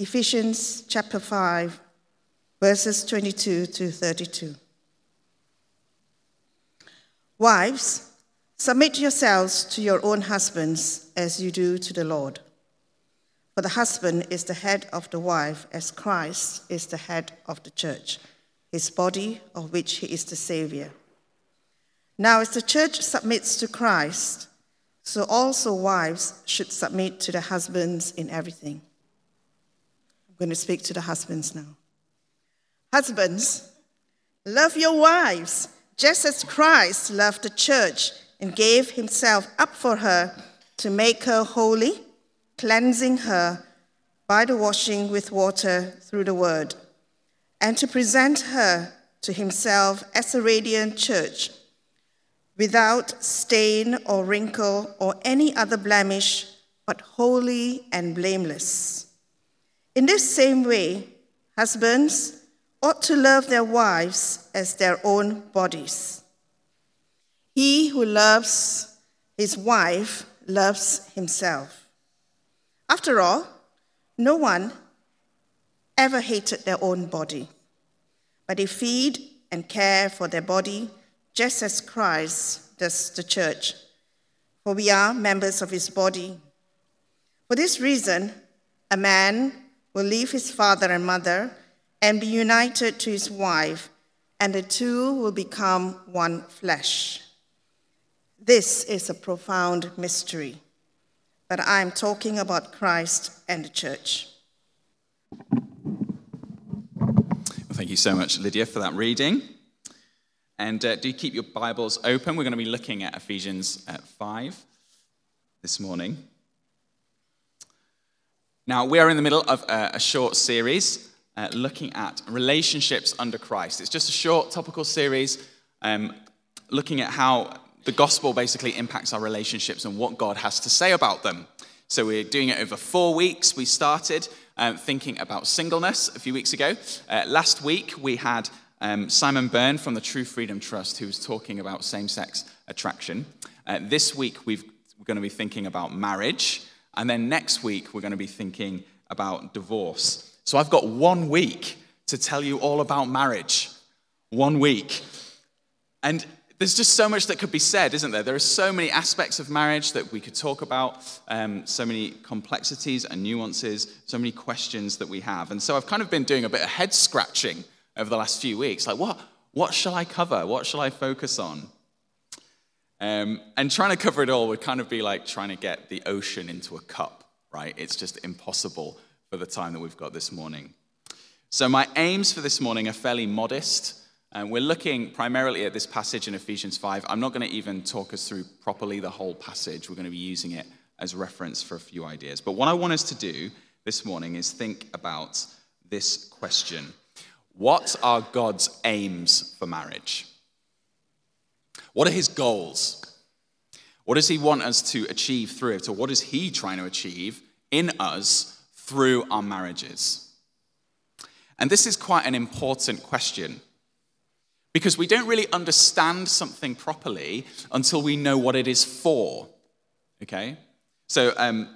Ephesians chapter 5, verses 22 to 32. Wives, submit yourselves to your own husbands as you do to the Lord. For the husband is the head of the wife, as Christ is the head of the church, his body, of which he is the Savior. Now, as the church submits to Christ, so also wives should submit to their husbands in everything. I'm going to speak to the husbands now. Husbands, love your wives just as Christ loved the church and gave himself up for her to make her holy cleansing her by the washing with water through the word, and to present her to himself as a radiant church, without stain or wrinkle or any other blemish, but holy and blameless. In this same way, husbands ought to love their wives as their own bodies. He who loves his wife loves himself. After all, no one ever hated their own body, but they feed and care for their body just as Christ does the church, for we are members of his body. For this reason, a man will leave his father and mother and be united to his wife, and the two will become one flesh. This is a profound mystery but I'm talking about Christ and the church. Well, thank you so much, Lydia, for that reading. And uh, do keep your Bibles open. We're going to be looking at Ephesians uh, 5 this morning. Now, we are in the middle of a, short series uh, looking at relationships under Christ. It's just a short topical series um, looking at how the gospel basically impacts our relationships and what God has to say about them. So we're doing it over four weeks. We started um, thinking about singleness a few weeks ago. Uh, last week, we had um, Simon Byrne from the True Freedom Trust who was talking about same sex attraction. Uh, this week, we are going to be thinking about marriage. And then next week, we're going to be thinking about divorce. So I've got one week to tell you all about marriage. One week. And there's just so much that could be said, isn't there? There are so many aspects of marriage that we could talk about, um, so many complexities and nuances, so many questions that we have. And so I've kind of been doing a bit of head scratching over the last few weeks. Like, what, what shall I cover? What shall I focus on? Um, and trying to cover it all would kind of be like trying to get the ocean into a cup, right? It's just impossible for the time that we've got this morning. So, my aims for this morning are fairly modest. And we're looking primarily at this passage in Ephesians 5. I'm not going to even talk us through properly the whole passage. We're going to be using it as reference for a few ideas. But what I want us to do this morning is think about this question What are God's aims for marriage? What are his goals? What does he want us to achieve through it? Or what is he trying to achieve in us through our marriages? And this is quite an important question because we don't really understand something properly until we know what it is for. Okay? So um,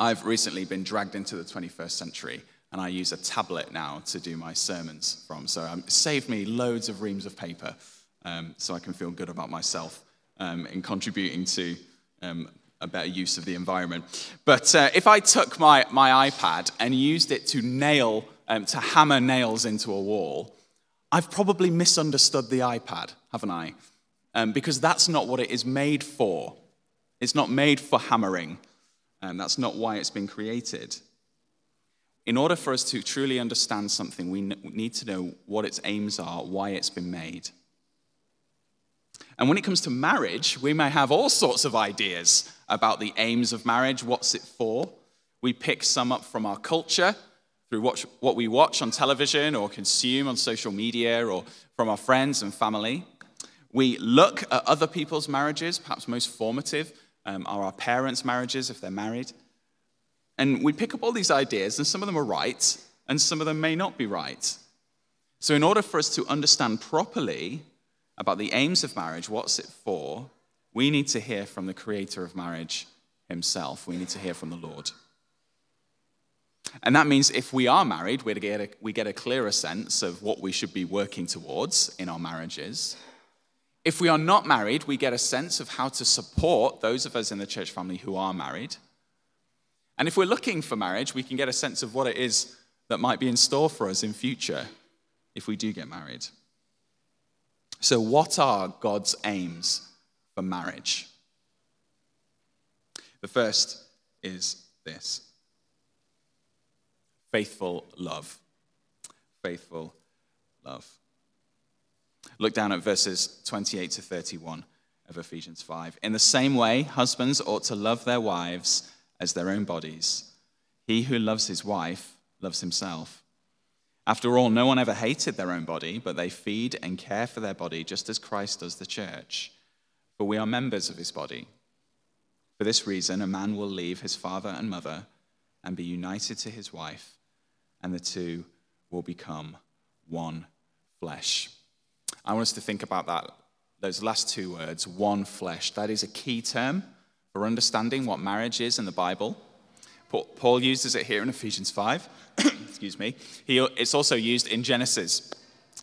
I've recently been dragged into the 21st century, and I use a tablet now to do my sermons from. So um, it saved me loads of reams of paper um, so I can feel good about myself um, in contributing to um, a better use of the environment. But uh, if I took my, my iPad and used it to nail, um, to hammer nails into a wall, I've probably misunderstood the iPad, haven't I? Um, because that's not what it is made for. It's not made for hammering, and that's not why it's been created. In order for us to truly understand something, we need to know what its aims are, why it's been made. And when it comes to marriage, we may have all sorts of ideas about the aims of marriage, what's it for. We pick some up from our culture, through what we watch on television or consume on social media or from our friends and family. We look at other people's marriages, perhaps most formative um, are our parents' marriages if they're married. And we pick up all these ideas, and some of them are right, and some of them may not be right. So, in order for us to understand properly about the aims of marriage, what's it for, we need to hear from the creator of marriage himself. We need to hear from the Lord. And that means if we are married, we get, a, we get a clearer sense of what we should be working towards in our marriages. If we are not married, we get a sense of how to support those of us in the church family who are married. And if we're looking for marriage, we can get a sense of what it is that might be in store for us in future if we do get married. So, what are God's aims for marriage? The first is this faithful love. Faithful love. Look down at verses 28 to 31 of Ephesians 5. In the same way, husbands ought to love their wives as their own bodies. He who loves his wife loves himself. After all, no one ever hated their own body, but they feed and care for their body just as Christ does the church. For we are members of his body. For this reason, a man will leave his father and mother and be united to his wife, and the two will become one flesh. I want us to think about that, those last two words, one flesh. That is a key term for understanding what marriage is in the Bible. Paul uses it here in Ephesians 5. Excuse me. He, it's also used in Genesis,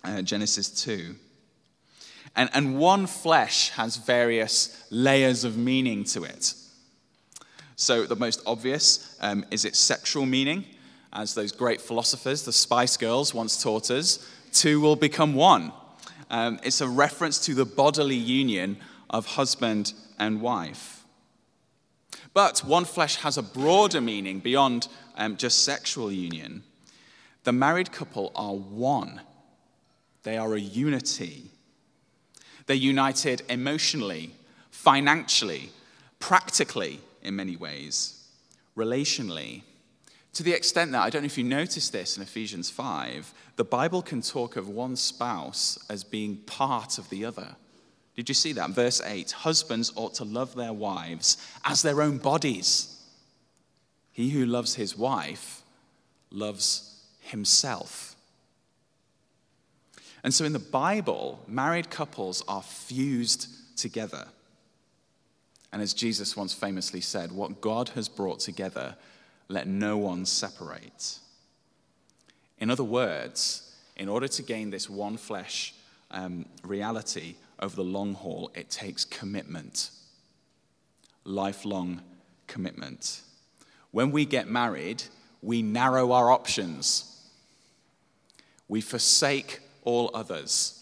uh, Genesis 2. And, and one flesh has various layers of meaning to it. So, the most obvious um, is its sexual meaning, as those great philosophers, the Spice Girls, once taught us two will become one. Um, it's a reference to the bodily union of husband and wife. But one flesh has a broader meaning beyond um, just sexual union. The married couple are one, they are a unity. They're united emotionally, financially, practically, in many ways, relationally. To the extent that, I don't know if you noticed this in Ephesians 5, the Bible can talk of one spouse as being part of the other. Did you see that? Verse 8 Husbands ought to love their wives as their own bodies. He who loves his wife loves himself. And so in the Bible, married couples are fused together. And as Jesus once famously said, what God has brought together, let no one separate. In other words, in order to gain this one flesh um, reality over the long haul, it takes commitment, lifelong commitment. When we get married, we narrow our options. We forsake all others,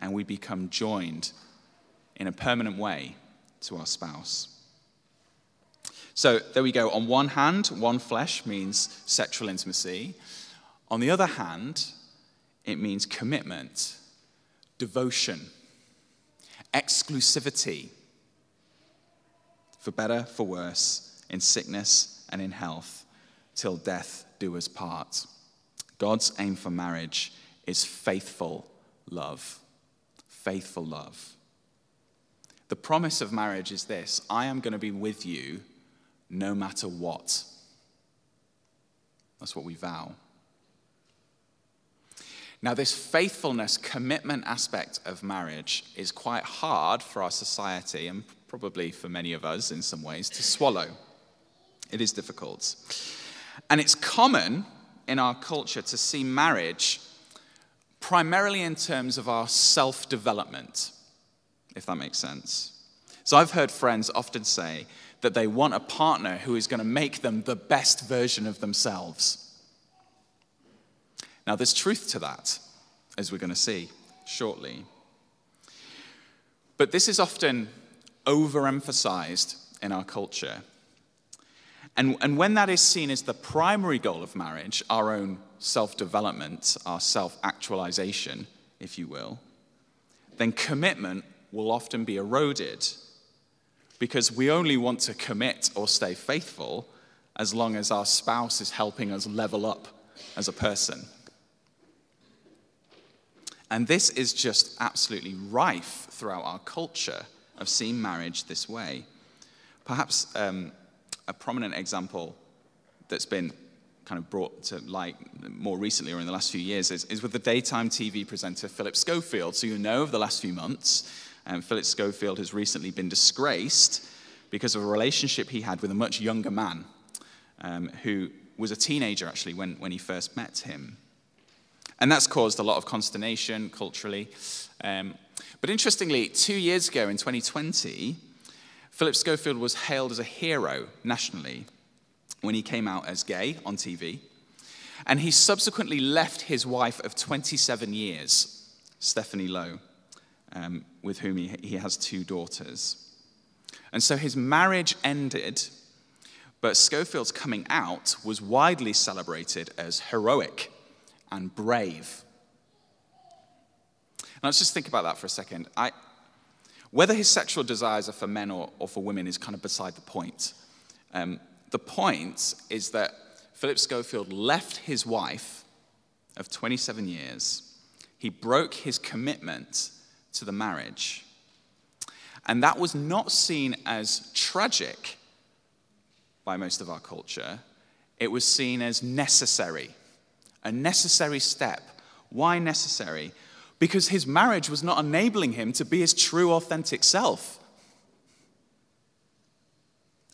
and we become joined in a permanent way to our spouse. So there we go. On one hand, one flesh means sexual intimacy. On the other hand, it means commitment, devotion, exclusivity, for better, for worse, in sickness and in health, till death do us part. God's aim for marriage is faithful love. Faithful love. The promise of marriage is this I am going to be with you no matter what. That's what we vow. Now, this faithfulness, commitment aspect of marriage is quite hard for our society and probably for many of us in some ways to swallow. It is difficult. And it's common in our culture to see marriage primarily in terms of our self development, if that makes sense. So I've heard friends often say, that they want a partner who is going to make them the best version of themselves. Now, there's truth to that, as we're going to see shortly. But this is often overemphasized in our culture. And, and when that is seen as the primary goal of marriage, our own self development, our self actualization, if you will, then commitment will often be eroded because we only want to commit or stay faithful as long as our spouse is helping us level up as a person. And this is just absolutely rife throughout our culture of seeing marriage this way. Perhaps um, a prominent example that's been kind of brought to light more recently or in the last few years is, is with the daytime TV presenter Philip Schofield. So you know of the last few months, um, Philip Schofield has recently been disgraced because of a relationship he had with a much younger man um, who was a teenager actually when, when he first met him. And that's caused a lot of consternation culturally. Um, but interestingly, two years ago in 2020, Philip Schofield was hailed as a hero nationally when he came out as gay on TV. And he subsequently left his wife of 27 years, Stephanie Lowe, um, with whom he, he has two daughters. And so his marriage ended, but Schofield's coming out was widely celebrated as heroic and brave. And let's just think about that for a second. I, whether his sexual desires are for men or, or for women is kind of beside the point. Um, the point is that Philip Schofield left his wife of 27 years. He broke his commitment to the marriage. And that was not seen as tragic by most of our culture, it was seen as necessary a necessary step. Why necessary? Because his marriage was not enabling him to be his true, authentic self.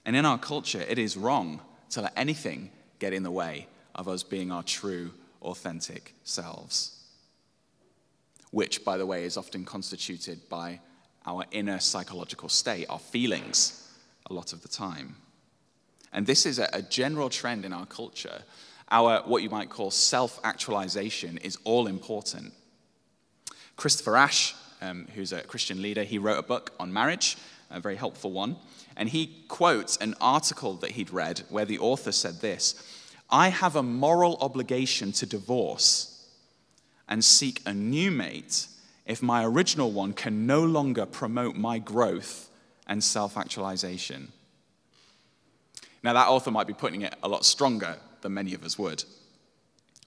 And in our culture, it is wrong to let anything get in the way of us being our true, authentic selves. Which, by the way, is often constituted by our inner psychological state, our feelings, a lot of the time. And this is a, general trend in our culture our, what you might call self actualization, is all important. Christopher Ash, um, who's a Christian leader, he wrote a book on marriage, a very helpful one. And he quotes an article that he'd read where the author said this I have a moral obligation to divorce and seek a new mate if my original one can no longer promote my growth and self actualization. Now, that author might be putting it a lot stronger than many of us would.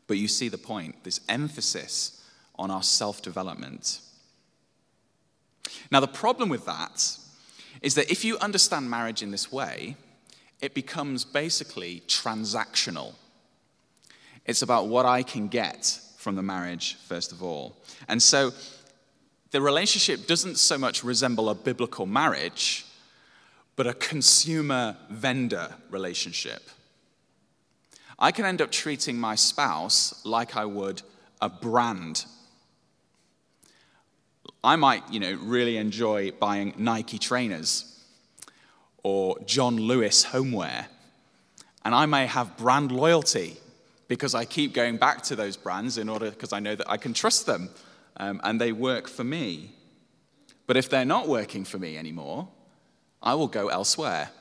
But you see the point this emphasis on our self development. Now, the problem with that is that if you understand marriage in this way, it becomes basically transactional. It's about what I can get from the marriage, first of all. And so the relationship doesn't so much resemble a biblical marriage, but a consumer vendor relationship. I can end up treating my spouse like I would a brand. I might, you know, really enjoy buying Nike trainers or John Lewis homeware. And I may have brand loyalty because I keep going back to those brands in order because I know that I can trust them um, and they work for me. But if they're not working for me anymore, I will go elsewhere.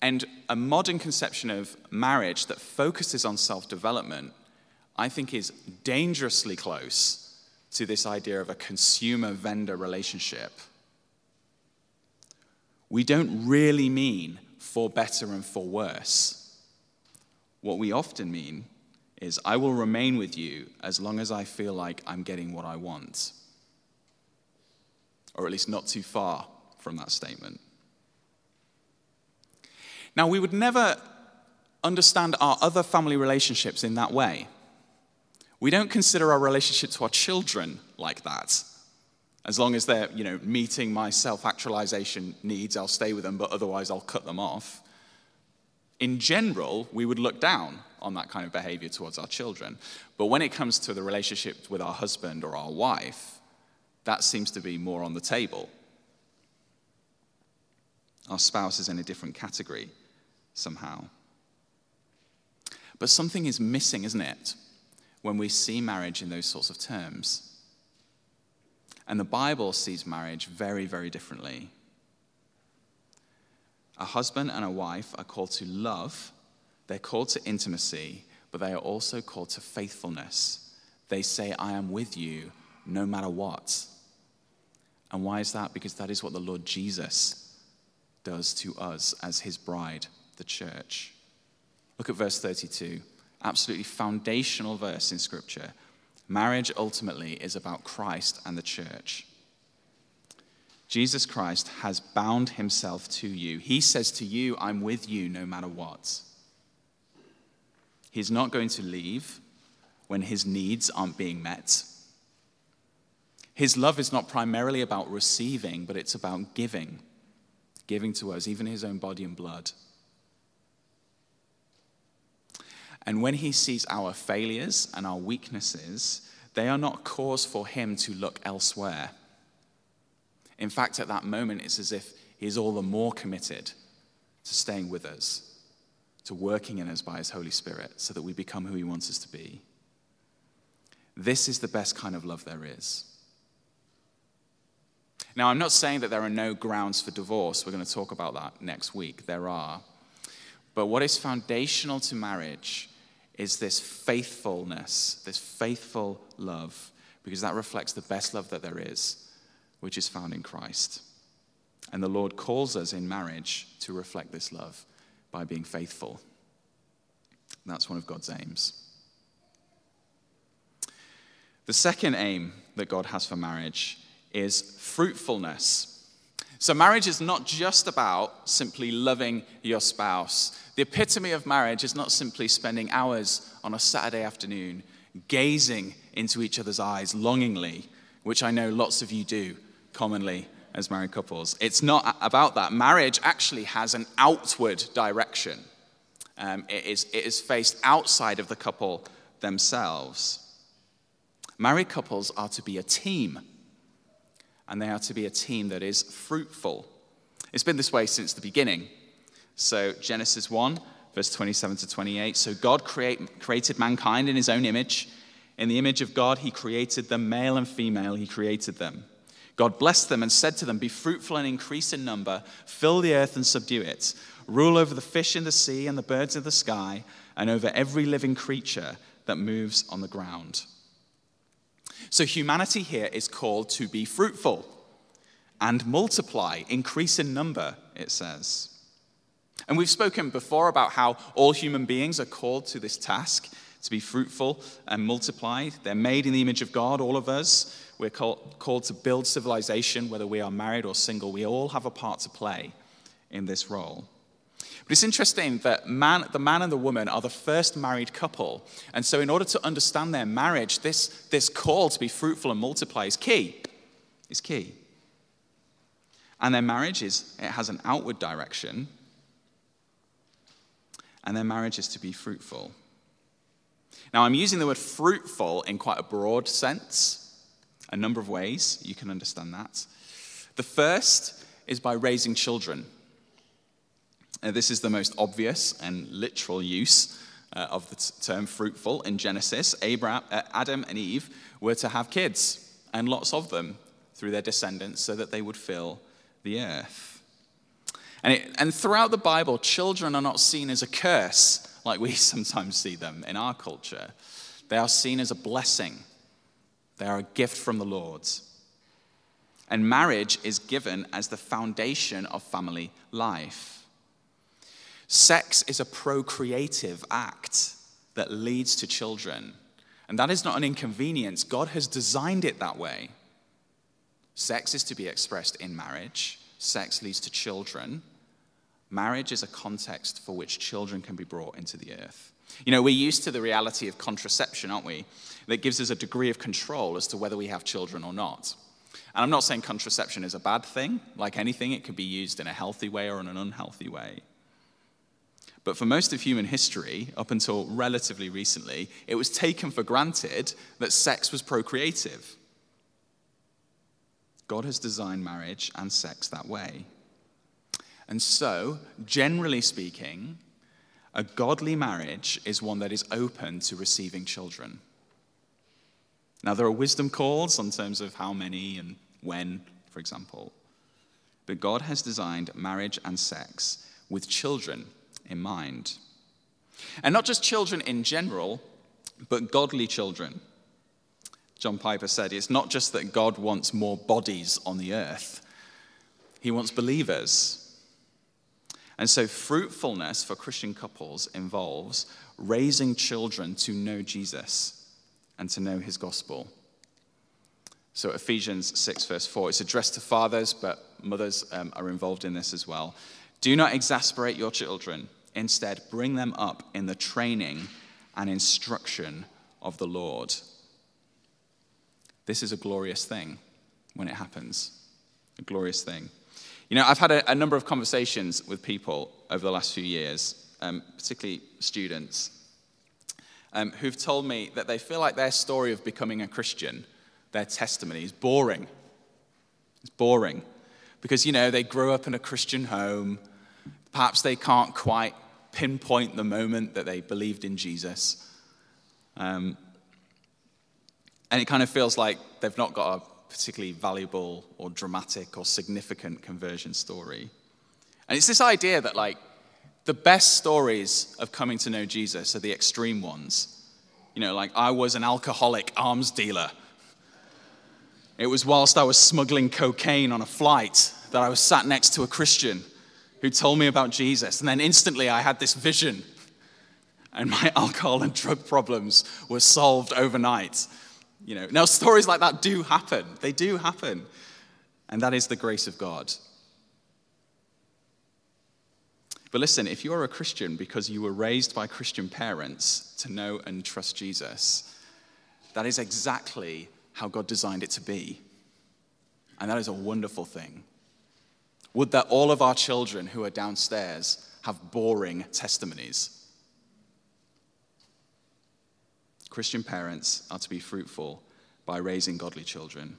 And a modern conception of marriage that focuses on self development, I think, is dangerously close to this idea of a consumer vendor relationship. We don't really mean for better and for worse. What we often mean is, I will remain with you as long as I feel like I'm getting what I want. Or at least not too far from that statement. Now, we would never understand our other family relationships in that way. We don't consider our relationship to our children like that. As long as they're, you know, meeting my self-actualization needs, I'll stay with them, but otherwise I'll cut them off. In general, we would look down on that kind of behavior towards our children. But when it comes to the relationship with our husband or our wife, that seems to be more on the table. Our spouse is in a different category somehow. But something is missing, isn't it, when we see marriage in those sorts of terms? And the Bible sees marriage very, very differently. A husband and a wife are called to love, they're called to intimacy, but they are also called to faithfulness. They say, I am with you no matter what. And why is that? Because that is what the Lord Jesus does to us as his bride the church. Look at verse 32. Absolutely foundational verse in Scripture. Marriage ultimately is about Christ and the church. Jesus Christ has bound himself to you. He says to you, I'm with you no matter what. He's not going to leave when his needs aren't being met. His love is not primarily about receiving, but it's about giving, giving to us, even his own body and blood. And when he sees our failures and our weaknesses, they are not cause for him to look elsewhere. In fact, at that moment, it's as if he is all the more committed to staying with us, to working in us by his Holy Spirit, so that we become who he wants us to be. This is the best kind of love there is. Now, I'm not saying that there are no grounds for divorce. We're going to talk about that next week. There are. But what is foundational to marriage is this faithfulness, this faithful love, because that reflects the best love that there is, which is found in Christ. And the Lord calls us in marriage to reflect this love by being faithful. That's one of God's aims. The second aim that God has for marriage is fruitfulness. So, marriage is not just about simply loving your spouse. The epitome of marriage is not simply spending hours on a Saturday afternoon gazing into each other's eyes longingly, which I know lots of you do commonly as married couples. It's not about that. Marriage actually has an outward direction, um, it, is, it is faced outside of the couple themselves. Married couples are to be a team, and they are to be a team that is fruitful. It's been this way since the beginning. So, Genesis 1, verse 27 to 28. So, God create, created mankind in his own image. In the image of God, he created them, male and female, he created them. God blessed them and said to them, Be fruitful and increase in number, fill the earth and subdue it, rule over the fish in the sea and the birds of the sky, and over every living creature that moves on the ground. So, humanity here is called to be fruitful and multiply, increase in number, it says. And we've spoken before about how all human beings are called to this task to be fruitful and multiply. They're made in the image of God, all of us. We're called, called to build civilization, whether we are married or single. We all have a part to play in this role. But it's interesting that man, the man and the woman are the first married couple. And so, in order to understand their marriage, this, this call to be fruitful and multiply is key. Is key. And their marriage is, it has an outward direction, and their marriage is to be fruitful. Now, I'm using the word fruitful in quite a broad sense, a number of ways you can understand that. The first is by raising children. Uh, this is the most obvious and literal use uh, of the t- term fruitful in Genesis. Abraham, uh, Adam and Eve were to have kids, and lots of them, through their descendants, so that they would fill the earth. And, it, and throughout the Bible, children are not seen as a curse like we sometimes see them in our culture. They are seen as a blessing, they are a gift from the Lord. And marriage is given as the foundation of family life. Sex is a procreative act that leads to children. And that is not an inconvenience. God has designed it that way. Sex is to be expressed in marriage, sex leads to children. Marriage is a context for which children can be brought into the earth. You know, we're used to the reality of contraception, aren't we? That gives us a degree of control as to whether we have children or not. And I'm not saying contraception is a bad thing. Like anything, it can be used in a healthy way or in an unhealthy way. But for most of human history, up until relatively recently, it was taken for granted that sex was procreative. God has designed marriage and sex that way. And so, generally speaking, a godly marriage is one that is open to receiving children. Now, there are wisdom calls in terms of how many and when, for example. But God has designed marriage and sex with children in mind. And not just children in general, but godly children. John Piper said it's not just that God wants more bodies on the earth, He wants believers. And so, fruitfulness for Christian couples involves raising children to know Jesus and to know His gospel. So, Ephesians 6, verse 4, it's addressed to fathers, but mothers um, are involved in this as well. Do not exasperate your children. Instead, bring them up in the training and instruction of the Lord. This is a glorious thing when it happens. A glorious thing. You know, I've had a, a number of conversations with people over the last few years, um, particularly students. um, who've told me that they feel like their story of becoming a Christian, their testimony, is boring. It's boring because, you know, they grew up in a Christian home. Perhaps they can't quite pinpoint the moment that they believed in Jesus. Um, and it kind of feels like they've not got a particularly valuable or dramatic or significant conversion story. And it's this idea that, like, the best stories of coming to know Jesus are the extreme ones. You know, like, I was an alcoholic arms dealer. It was whilst I was smuggling cocaine on a flight that I was sat next to a Christian who told me about Jesus. And then instantly I had this vision, and my alcohol and drug problems were solved overnight. You know, now stories like that do happen. They do happen. And that is the grace of God. But listen, if you are a Christian because you were raised by Christian parents to know and trust Jesus, that is exactly how God designed it to be. And that is a wonderful thing. Would that all of our children who are downstairs have boring testimonies? Christian parents are to be fruitful by raising godly children.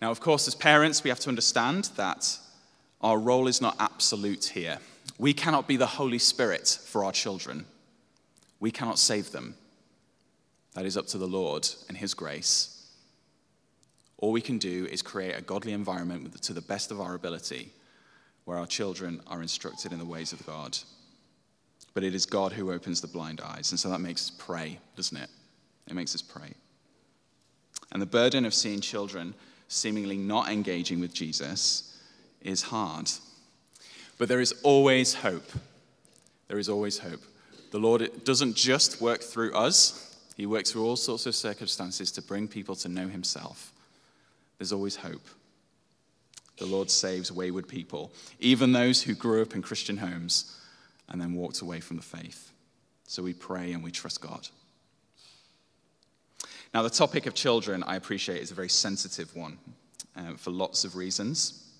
Now, of course, as parents, we have to understand that our role is not absolute here. We cannot be the Holy Spirit for our children. We cannot save them. That is up to the Lord and His grace. All we can do is create a godly environment to the best of our ability where our children are instructed in the ways of God. But it is God who opens the blind eyes. And so that makes us pray, doesn't it? It makes us pray. And the burden of seeing children seemingly not engaging with Jesus is hard. But there is always hope. There is always hope. The Lord doesn't just work through us, He works through all sorts of circumstances to bring people to know Himself. There's always hope. The Lord saves wayward people, even those who grew up in Christian homes and then walked away from the faith. So we pray and we trust God. Now, the topic of children, I appreciate, is a very sensitive one uh, for lots of reasons.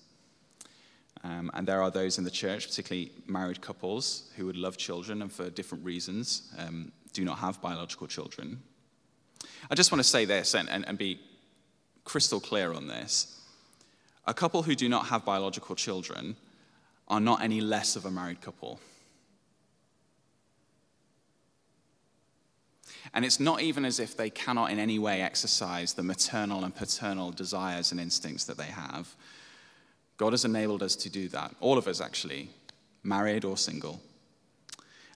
Um, and there are those in the church, particularly married couples, who would love children and for different reasons um, do not have biological children. I just want to say this and, and, and be crystal clear on this. A couple who do not have biological children are not any less of a married couple. And it's not even as if they cannot in any way exercise the maternal and paternal desires and instincts that they have. God has enabled us to do that. All of us, actually, married or single.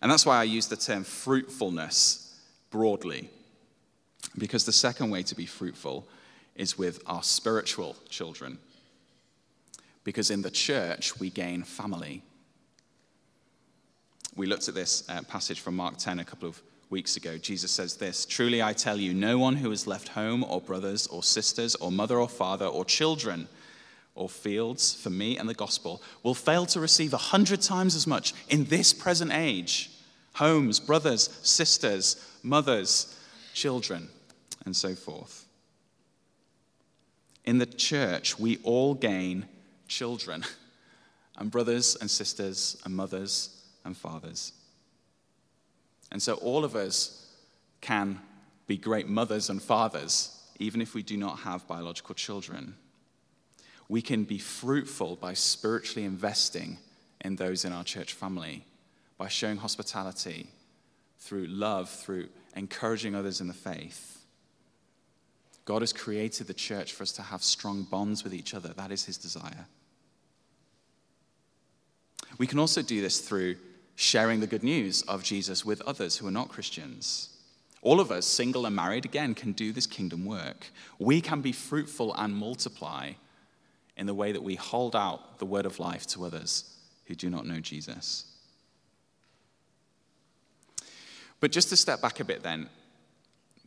And that's why I use the term fruitfulness broadly, because the second way to be fruitful is with our spiritual children. Because in the church, we gain family. We looked at this uh, passage from Mark 10 a couple of weeks ago. Jesus says this Truly I tell you, no one who has left home or brothers or sisters or mother or father or children or fields for me and the gospel will fail to receive a hundred times as much in this present age homes, brothers, sisters, mothers, children, and so forth. In the church, we all gain children and brothers and sisters and mothers and fathers. And so all of us can be great mothers and fathers, even if we do not have biological children we can be fruitful by spiritually investing in those in our church family, by showing hospitality, through love, through encouraging others in the faith. God has created the church for us to have strong bonds with each other. That is his desire. We can also do this through sharing the good news of Jesus with others who are not Christians. All of us, single and married, again, can do this kingdom work. We can be fruitful and multiply in the way that we hold out the word of life to others who do not know Jesus. But just to step back a bit then,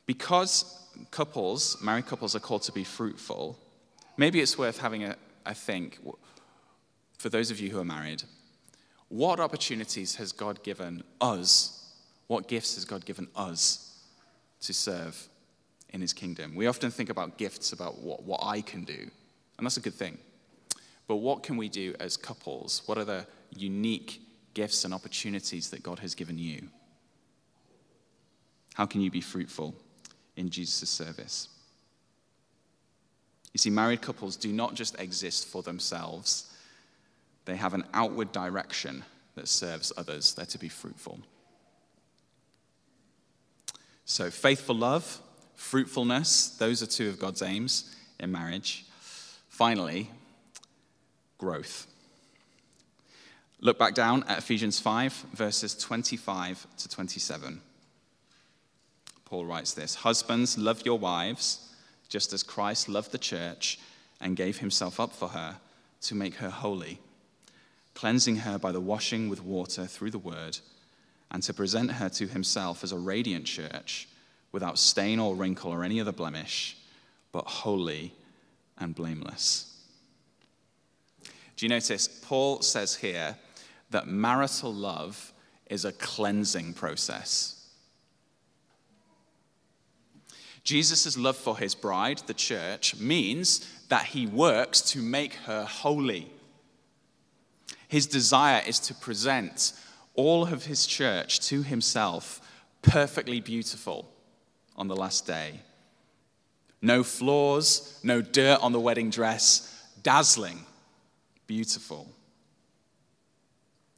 because couples, married couples, are called to be fruitful, maybe it's worth having a, a think for those of you who are married. What opportunities has God given us? What gifts has God given us to serve in his kingdom? We often think about gifts, about what, what I can do. And that's a good thing. But what can we do as couples? What are the unique gifts and opportunities that God has given you? How can you be fruitful in Jesus' service? You see, married couples do not just exist for themselves, they have an outward direction that serves others. They're to be fruitful. So, faithful love, fruitfulness, those are two of God's aims in marriage. Finally, growth. Look back down at Ephesians 5, verses 25 to 27. Paul writes this Husbands, love your wives, just as Christ loved the church and gave himself up for her to make her holy, cleansing her by the washing with water through the word, and to present her to himself as a radiant church, without stain or wrinkle or any other blemish, but holy and blameless. Do you notice? Paul says here that marital love is a cleansing process. Jesus' love for his bride, the church, means that he works to make her holy. His desire is to present all of his church to himself perfectly beautiful on the last day. No flaws, no dirt on the wedding dress, dazzling, beautiful.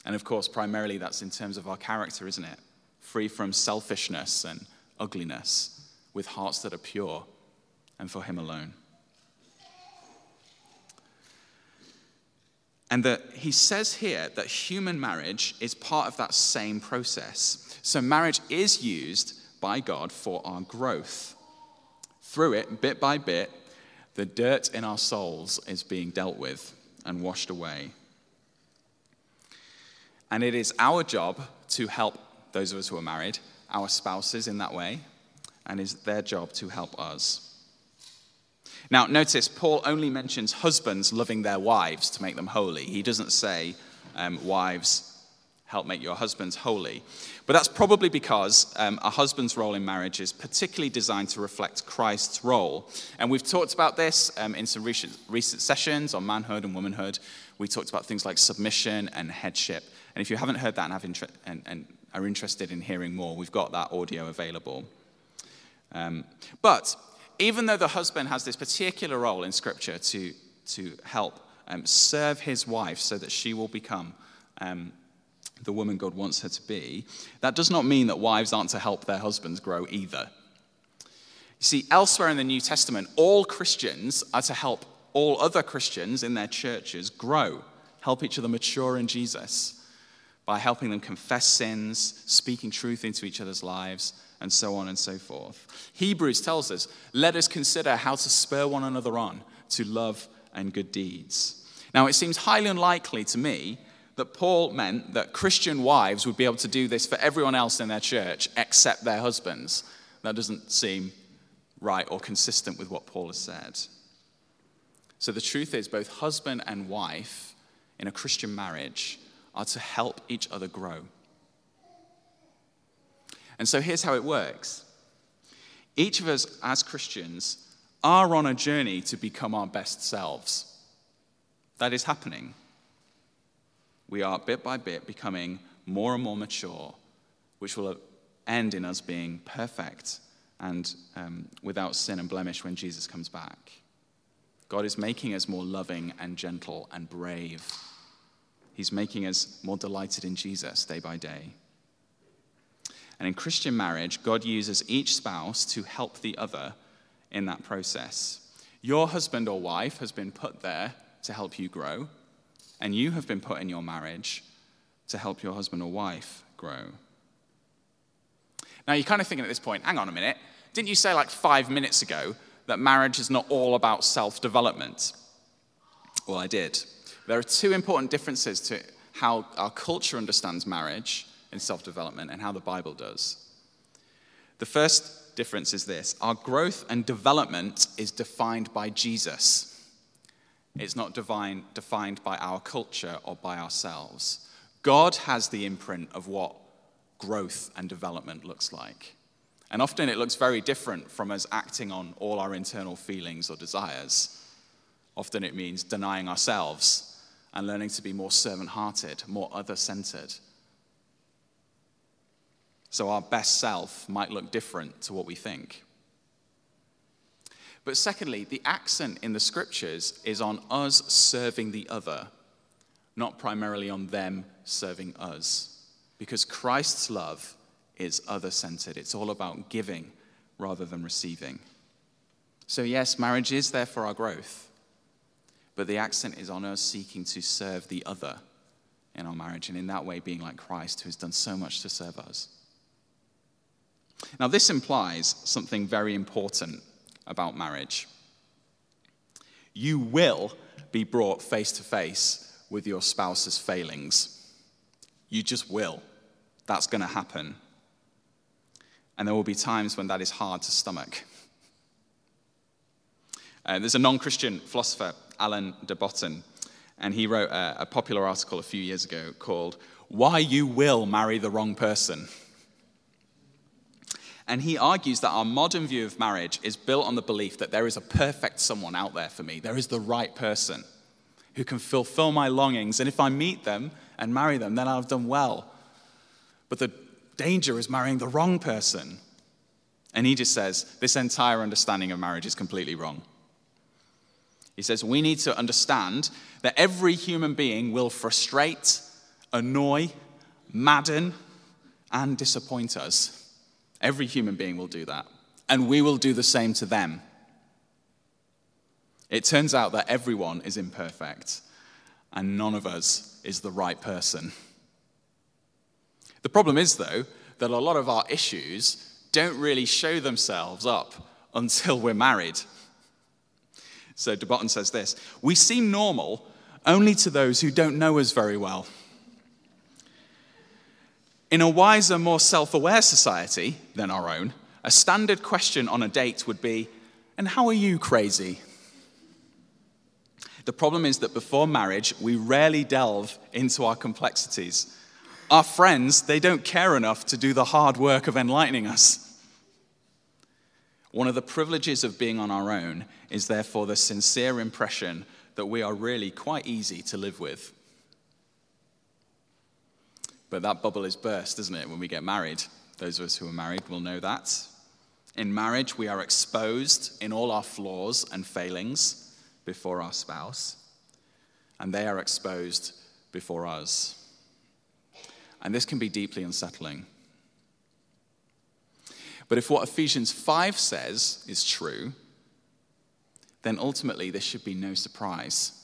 And of course, primarily that's in terms of our character, isn't it? Free from selfishness and ugliness with hearts that are pure and for Him alone. And that he says here that human marriage is part of that same process. So marriage is used by God for our growth. Through it, bit by bit, the dirt in our souls is being dealt with and washed away. And it is our job to help those of us who are married, our spouses in that way, and is their job to help us. Now, notice Paul only mentions husbands loving their wives to make them holy. He doesn't say, um, wives, help make your husbands holy. But that's probably because um, a husband's role in marriage is particularly designed to reflect Christ's role. And we've talked about this um, in some recent, recent sessions on manhood and womanhood. We talked about things like submission and headship. And if you haven't heard that and, have and, and are interested in hearing more, we've got that audio available. Um, but even though the husband has this particular role in Scripture to, to help um, serve his wife so that she will become um, the woman God wants her to be, that does not mean that wives aren't to help their husbands grow either. You see, elsewhere in the New Testament, all Christians are to help all other Christians in their churches grow, help each other mature in Jesus by helping them confess sins, speaking truth into each other's lives, and so on and so forth. Hebrews tells us, let us consider how to spur one another on to love and good deeds. Now, it seems highly unlikely to me that Paul meant that Christian wives would be able to do this for everyone else in their church except their husbands. That doesn't seem right or consistent with what Paul has said. So the truth is, both husband and wife in a Christian marriage are to help each other grow. And so here's how it works each of us as Christians are on a journey to become our best selves. That is happening. We are bit by bit becoming more and more mature, which will end in us being perfect and um, without sin and blemish when Jesus comes back. God is making us more loving and gentle and brave. He's making us more delighted in Jesus day by day. And in Christian marriage, God uses each spouse to help the other in that process. Your husband or wife has been put there to help you grow, and you have been put in your marriage to help your husband or wife grow. Now, you're kind of thinking at this point, hang on a minute, didn't you say like five minutes ago that marriage is not all about self development? Well, I did. There are two important differences to how our culture understands marriage in self development and how the Bible does. The first difference is this our growth and development is defined by Jesus. It's not divine, defined by our culture or by ourselves. God has the imprint of what growth and development looks like. And often it looks very different from us acting on all our internal feelings or desires. Often it means denying ourselves and learning to be more servant hearted, more other centered, So our best self might look different to what we think. But secondly, the accent in the scriptures is on us serving the other, not primarily on them serving us. Because Christ's love is other centered, it's all about giving rather than receiving. So, yes, marriage is there for our growth, but the accent is on us seeking to serve the other in our marriage, and in that way being like Christ, who has done so much to serve us. Now, this implies something very important about marriage. You will be brought face to face with your spouse's failings. You just will. That's going to happen. And there will be times when that is hard to stomach. Uh, there's a non Christian philosopher, Alain de Botton, and he wrote a, a popular article a few years ago called Why You Will Marry the Wrong Person. And he argues that our modern view of marriage is built on the belief that there is a perfect someone out there for me. There is the right person who can fulfill my longings. And if I meet them and marry them, then I've done well. But the danger is marrying the wrong person. And he just says this entire understanding of marriage is completely wrong. He says we need to understand that every human being will frustrate, annoy, madden, and disappoint us. Every human being will do that. And we will do the same to them. It turns out that everyone is imperfect, and none of us is the right person. The problem is, though, that a lot of our issues don't really show themselves up until we're married. So de Botton says this We seem normal only to those who don't know us very well. In a wiser, more self aware society than our own, a standard question on a date would be, And how are you crazy? The problem is that before marriage, we rarely delve into our complexities. Our friends, they don't care enough to do the hard work of enlightening us. One of the privileges of being on our own is therefore the sincere impression that we are really quite easy to live with. But that bubble is burst, isn't it, when we get married? Those of us who are married will know that. In marriage, we are exposed in all our flaws and failings before our spouse, and they are exposed before us. And this can be deeply unsettling. But if what Ephesians 5 says is true, then ultimately this should be no surprise.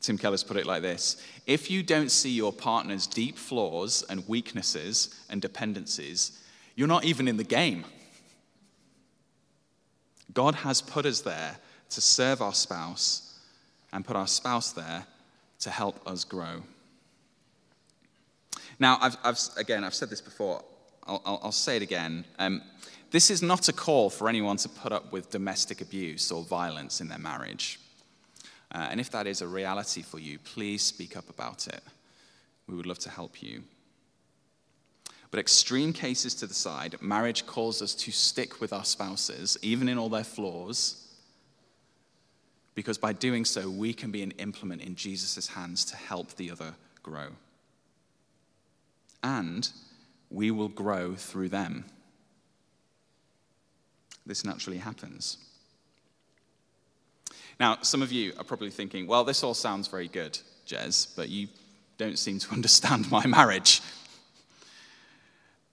Tim Keller's put it like this If you don't see your partner's deep flaws and weaknesses and dependencies, you're not even in the game. God has put us there to serve our spouse and put our spouse there to help us grow. Now, I've, I've, again, I've said this before, I'll, I'll, I'll say it again. Um, this is not a call for anyone to put up with domestic abuse or violence in their marriage. Uh, and if that is a reality for you, please speak up about it. We would love to help you. But extreme cases to the side, marriage calls us to stick with our spouses, even in all their flaws, because by doing so, we can be an implement in Jesus' hands to help the other grow. And we will grow through them. This naturally happens. Now, some of you are probably thinking, well, this all sounds very good, Jez, but you don't seem to understand my marriage.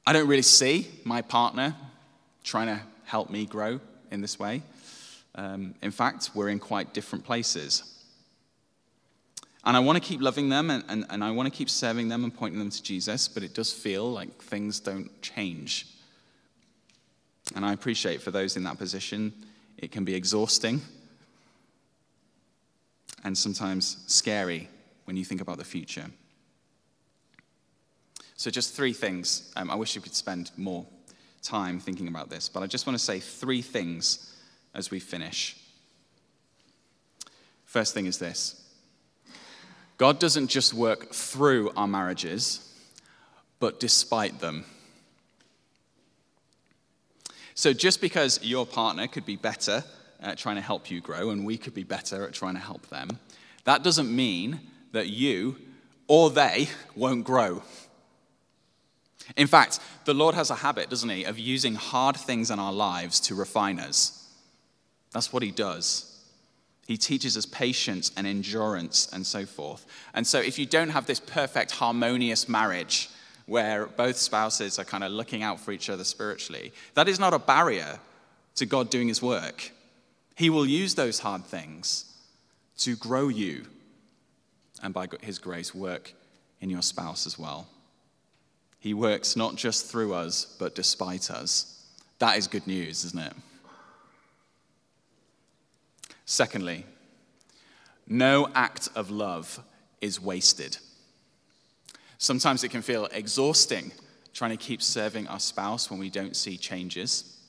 I don't really see my partner trying to help me grow in this way. Um, in fact, we're in quite different places. And I want to keep loving them and, and, and I want to keep serving them and pointing them to Jesus, but it does feel like things don't change. And I appreciate for those in that position, it can be exhausting and sometimes scary when you think about the future. So, just three things. Um, I wish you could spend more time thinking about this, but I just want to say three things as we finish. First thing is this God doesn't just work through our marriages, but despite them. So, just because your partner could be better at trying to help you grow, and we could be better at trying to help them, that doesn't mean that you or they won't grow. In fact, the Lord has a habit, doesn't he, of using hard things in our lives to refine us. That's what he does. He teaches us patience and endurance and so forth. And so, if you don't have this perfect, harmonious marriage where both spouses are kind of looking out for each other spiritually, that is not a barrier to God doing his work. He will use those hard things to grow you and by his grace work in your spouse as well. He works not just through us, but despite us. That is good news, isn't it? Secondly, no act of love is wasted. Sometimes it can feel exhausting trying to keep serving our spouse when we don't see changes.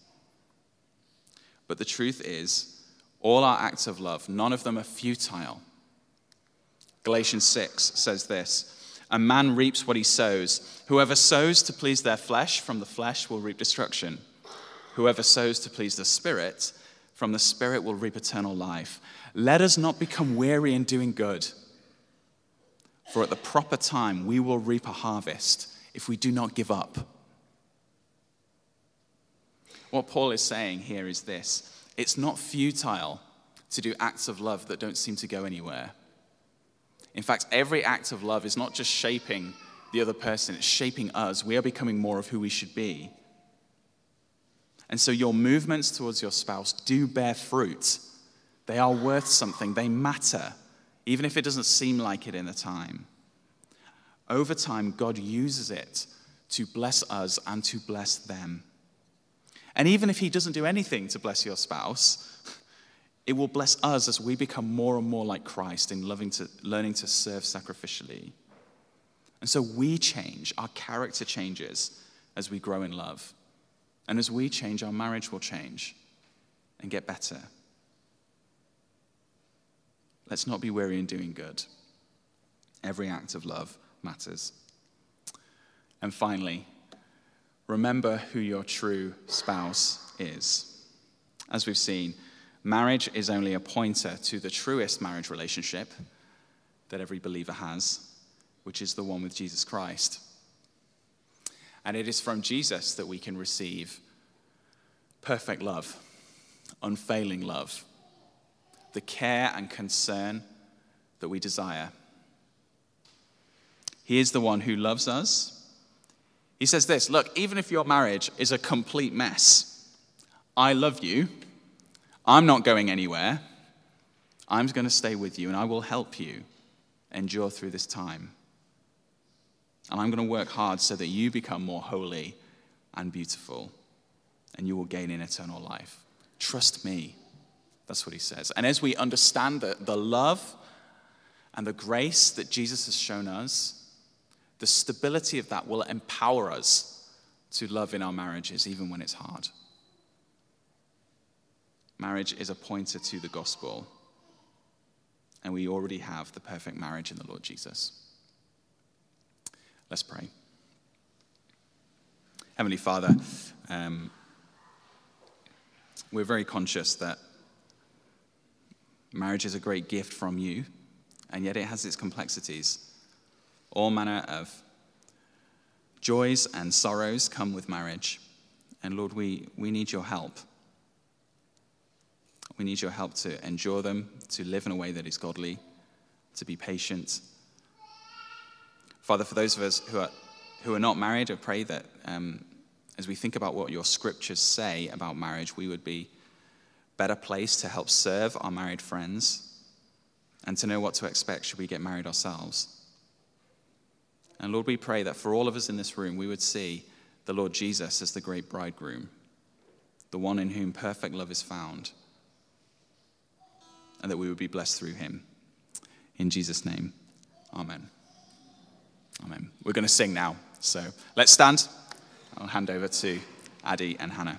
But the truth is, all our acts of love, none of them are futile. Galatians 6 says this A man reaps what he sows. Whoever sows to please their flesh, from the flesh will reap destruction. Whoever sows to please the Spirit, from the Spirit will reap eternal life. Let us not become weary in doing good, for at the proper time we will reap a harvest if we do not give up. What Paul is saying here is this it's not futile to do acts of love that don't seem to go anywhere. In fact, every act of love is not just shaping the other person, it's shaping us. We are becoming more of who we should be. And so your movements towards your spouse do bear fruit. They are worth something, they matter, even if it doesn't seem like it in the time. Over time, God uses it to bless us and to bless them. And even if He doesn't do anything to bless your spouse, it will bless us as we become more and more like Christ in loving to, learning to serve sacrificially. And so we change, our character changes as we grow in love. And as we change, our marriage will change and get better. Let's not be weary in doing good. Every act of love matters. And finally, remember who your true spouse is. As we've seen, marriage is only a pointer to the truest marriage relationship that every believer has, which is the one with Jesus Christ. And it is from Jesus that we can receive perfect love, unfailing love, the care and concern that we desire. He is the one who loves us. He says this Look, even if your marriage is a complete mess, I love you. I'm not going anywhere. I'm going to stay with you and I will help you endure through this time. And I'm going to work hard so that you become more holy and beautiful, and you will gain in eternal life. Trust me. That's what he says. And as we understand the, the love and the grace that Jesus has shown us, the stability of that will empower us to love in our marriages, even when it's hard. Marriage is a pointer to the gospel, and we already have the perfect marriage in the Lord Jesus. Let's pray. Heavenly Father, um, we're very conscious that marriage is a great gift from you, and yet it has its complexities. All manner of joys and sorrows come with marriage. And Lord, we, we need your help. We need your help to endure them, to live in a way that is godly, to be patient, Father, for those of us who are, who are not married, I pray that um, as we think about what your scriptures say about marriage, we would be better placed to help serve our married friends and to know what to expect should we get married ourselves. And Lord, we pray that for all of us in this room, we would see the Lord Jesus as the great bridegroom, the one in whom perfect love is found, and that we would be blessed through him. In Jesus' name, amen. Amen. We're going to sing now. So let's stand. I'll hand over to Addy and Hannah.